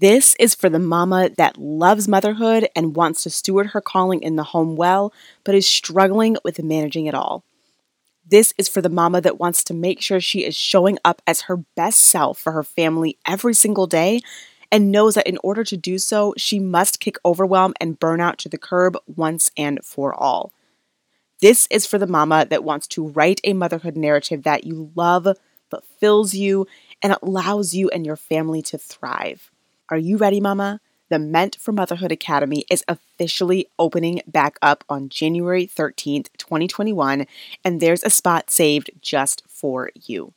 This is for the mama that loves motherhood and wants to steward her calling in the home well, but is struggling with managing it all. This is for the mama that wants to make sure she is showing up as her best self for her family every single day and knows that in order to do so, she must kick overwhelm and burnout to the curb once and for all. This is for the mama that wants to write a motherhood narrative that you love, fulfills you, and allows you and your family to thrive. Are you ready, Mama? The Meant for Motherhood Academy is officially opening back up on January 13th, 2021, and there's a spot saved just for you.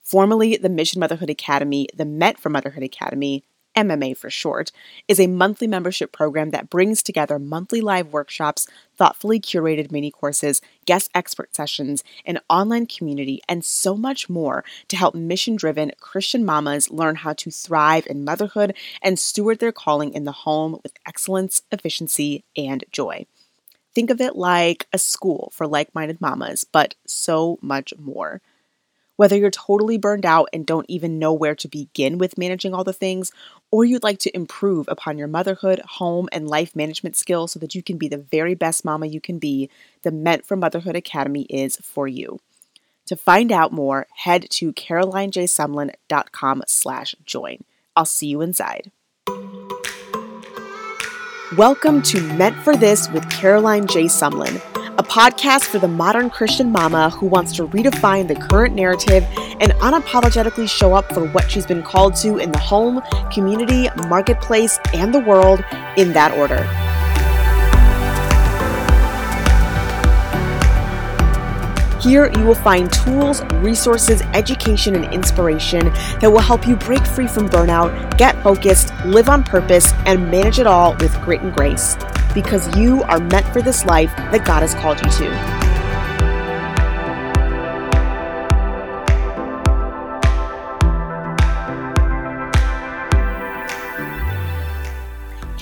Formerly the Mission Motherhood Academy, the Meant for Motherhood Academy MMA for short, is a monthly membership program that brings together monthly live workshops, thoughtfully curated mini courses, guest expert sessions, an online community, and so much more to help mission driven Christian mamas learn how to thrive in motherhood and steward their calling in the home with excellence, efficiency, and joy. Think of it like a school for like minded mamas, but so much more. Whether you're totally burned out and don't even know where to begin with managing all the things, or you'd like to improve upon your motherhood, home, and life management skills so that you can be the very best mama you can be, the Meant for Motherhood Academy is for you. To find out more, head to carolinejsumlin.com slash join. I'll see you inside. Welcome to Meant for This with Caroline J. Sumlin a podcast for the modern Christian mama who wants to redefine the current narrative and unapologetically show up for what she's been called to in the home, community, marketplace, and the world in that order. Here, you will find tools, resources, education, and inspiration that will help you break free from burnout, get focused, live on purpose, and manage it all with grit and grace because you are meant for this life that God has called you to.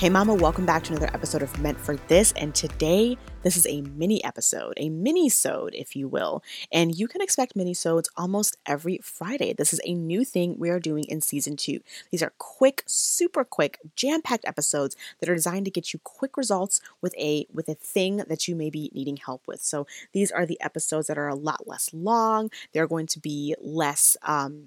Hey, Mama, welcome back to another episode of Meant for This. And today, this is a mini episode, a mini-sode, if you will. And you can expect mini-sodes almost every Friday. This is a new thing we are doing in season two. These are quick, super quick, jam-packed episodes that are designed to get you quick results with a with a thing that you may be needing help with. So these are the episodes that are a lot less long. They're going to be less um,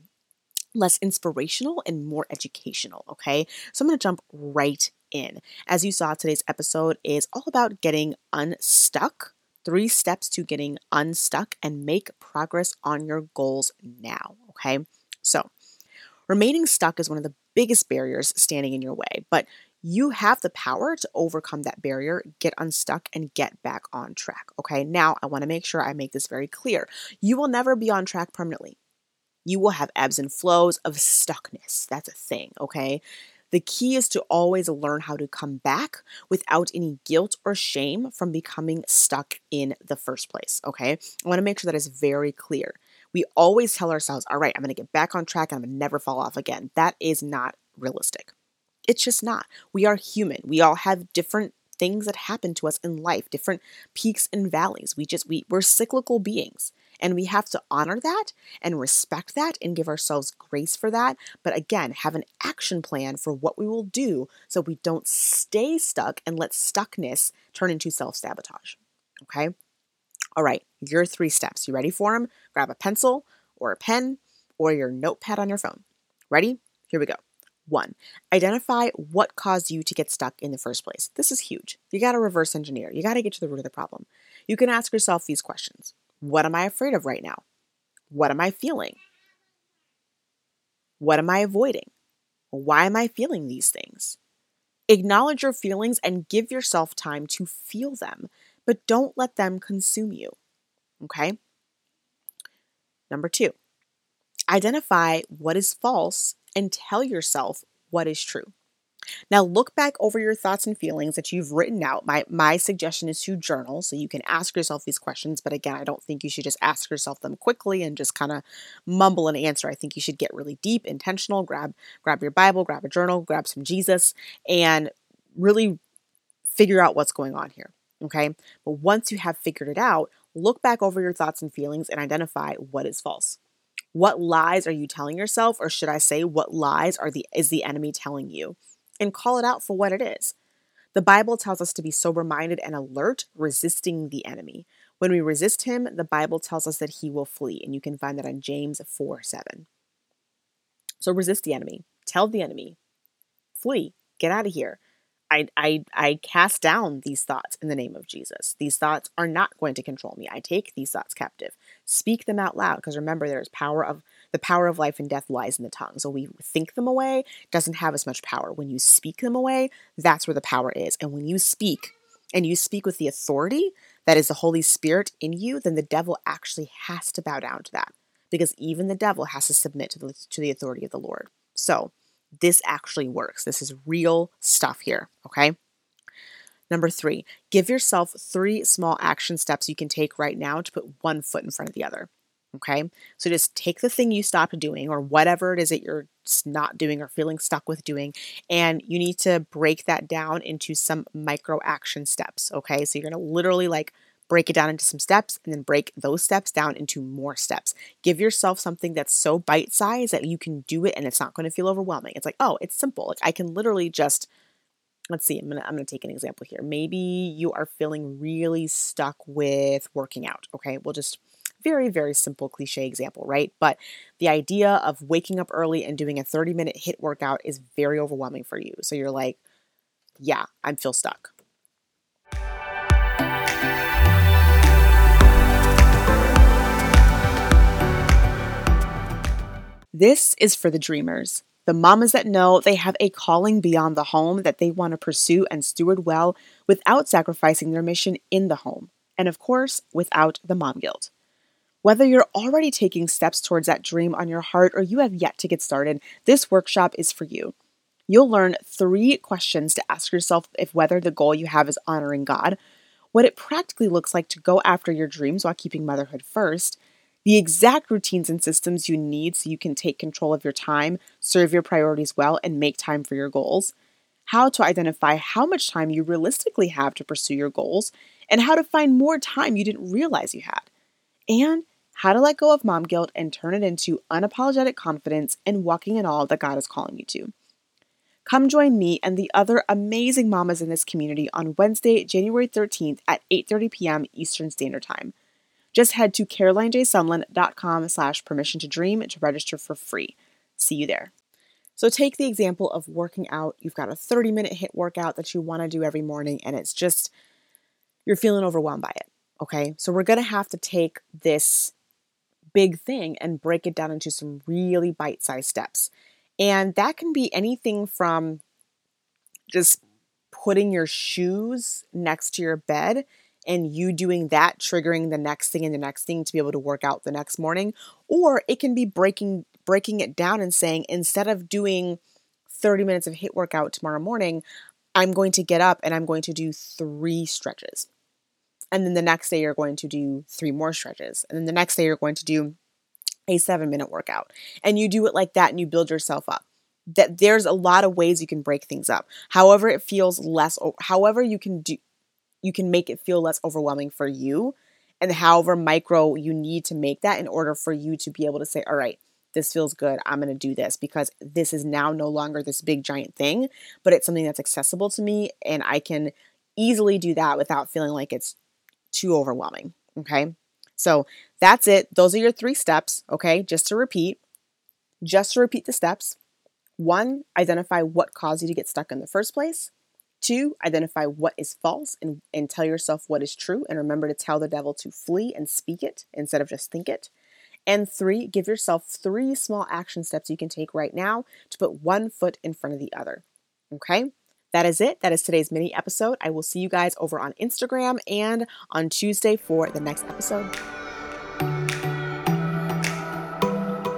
less inspirational and more educational. Okay, so I'm going to jump right in. As you saw, today's episode is all about getting unstuck. Three steps to getting unstuck and make progress on your goals now. Okay, so remaining stuck is one of the biggest barriers standing in your way, but you have the power to overcome that barrier, get unstuck, and get back on track. Okay, now I want to make sure I make this very clear. You will never be on track permanently. You will have ebbs and flows of stuckness. That's a thing, okay? The key is to always learn how to come back without any guilt or shame from becoming stuck in the first place. Okay. I want to make sure that is very clear. We always tell ourselves, all right, I'm going to get back on track and I'm going to never fall off again. That is not realistic. It's just not. We are human. We all have different things that happen to us in life, different peaks and valleys. We just we we're cyclical beings. And we have to honor that and respect that and give ourselves grace for that. But again, have an action plan for what we will do so we don't stay stuck and let stuckness turn into self sabotage. Okay? All right, your three steps. You ready for them? Grab a pencil or a pen or your notepad on your phone. Ready? Here we go. One, identify what caused you to get stuck in the first place. This is huge. You got to reverse engineer. You got to get to the root of the problem. You can ask yourself these questions what am I afraid of right now? What am I feeling? What am I avoiding? Why am I feeling these things? Acknowledge your feelings and give yourself time to feel them, but don't let them consume you. Okay? Number two, identify what is false and tell yourself what is true. Now look back over your thoughts and feelings that you've written out. My my suggestion is to journal so you can ask yourself these questions, but again, I don't think you should just ask yourself them quickly and just kind of mumble an answer. I think you should get really deep, intentional, grab grab your Bible, grab a journal, grab some Jesus and really figure out what's going on here. Okay? But once you have figured it out, look back over your thoughts and feelings and identify what is false. What lies are you telling yourself, or should I say, what lies are the is the enemy telling you? And call it out for what it is. The Bible tells us to be sober minded and alert, resisting the enemy. When we resist him, the Bible tells us that he will flee, and you can find that on James 4 7. So resist the enemy. Tell the enemy, flee, get out of here. I, I, I cast down these thoughts in the name of Jesus. These thoughts are not going to control me. I take these thoughts captive. Speak them out loud because remember there's power of the power of life and death lies in the tongue. So we think them away doesn't have as much power. When you speak them away, that's where the power is. And when you speak and you speak with the authority that is the Holy Spirit in you, then the devil actually has to bow down to that because even the devil has to submit to the, to the authority of the Lord. So this actually works. This is real stuff here, okay? Number three, give yourself three small action steps you can take right now to put one foot in front of the other. Okay, so just take the thing you stopped doing or whatever it is that you're not doing or feeling stuck with doing, and you need to break that down into some micro action steps. Okay, so you're gonna literally like break it down into some steps and then break those steps down into more steps. Give yourself something that's so bite sized that you can do it and it's not going to feel overwhelming. It's like, oh, it's simple. Like I can literally just let's see, I'm gonna I'm gonna take an example here. Maybe you are feeling really stuck with working out. Okay, we'll just very, very simple cliche example, right? But the idea of waking up early and doing a 30 minute HIIT workout is very overwhelming for you. So you're like, yeah, I feel stuck. This is for the dreamers, the mamas that know they have a calling beyond the home that they want to pursue and steward well without sacrificing their mission in the home, and of course, without the mom guilt. Whether you're already taking steps towards that dream on your heart or you have yet to get started, this workshop is for you. You'll learn three questions to ask yourself if whether the goal you have is honoring God, what it practically looks like to go after your dreams while keeping motherhood first, the exact routines and systems you need so you can take control of your time, serve your priorities well, and make time for your goals, how to identify how much time you realistically have to pursue your goals, and how to find more time you didn't realize you had, and how to let go of mom guilt and turn it into unapologetic confidence in walking in all that God is calling you to. Come join me and the other amazing mamas in this community on Wednesday, January 13th at 8:30 p.m. Eastern Standard Time. Just head to carolinejsumlin.com slash permission to dream to register for free. See you there. So take the example of working out. You've got a 30 minute HIIT workout that you want to do every morning, and it's just, you're feeling overwhelmed by it. Okay. So we're going to have to take this big thing and break it down into some really bite sized steps. And that can be anything from just putting your shoes next to your bed and you doing that triggering the next thing and the next thing to be able to work out the next morning or it can be breaking breaking it down and saying instead of doing 30 minutes of HIIT workout tomorrow morning i'm going to get up and i'm going to do three stretches. And then the next day you're going to do three more stretches. And then the next day you're going to do a seven minute workout. And you do it like that and you build yourself up. That there's a lot of ways you can break things up. However it feels less however you can do you can make it feel less overwhelming for you and however micro you need to make that in order for you to be able to say all right this feels good i'm going to do this because this is now no longer this big giant thing but it's something that's accessible to me and i can easily do that without feeling like it's too overwhelming okay? So that's it. Those are your three steps okay? Just to repeat just to repeat the steps. One identify what caused you to get stuck in the first place Two, identify what is false and, and tell yourself what is true. And remember to tell the devil to flee and speak it instead of just think it. And three, give yourself three small action steps you can take right now to put one foot in front of the other. Okay? That is it. That is today's mini episode. I will see you guys over on Instagram and on Tuesday for the next episode.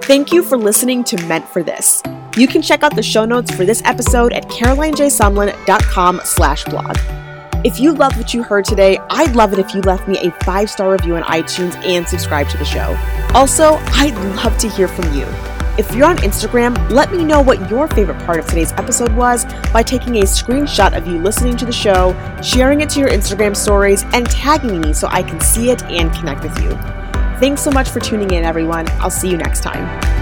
Thank you for listening to Meant for This. You can check out the show notes for this episode at carolinejsumlin.com slash blog. If you loved what you heard today, I'd love it if you left me a five-star review on iTunes and subscribe to the show. Also, I'd love to hear from you. If you're on Instagram, let me know what your favorite part of today's episode was by taking a screenshot of you listening to the show, sharing it to your Instagram stories, and tagging me so I can see it and connect with you. Thanks so much for tuning in, everyone. I'll see you next time.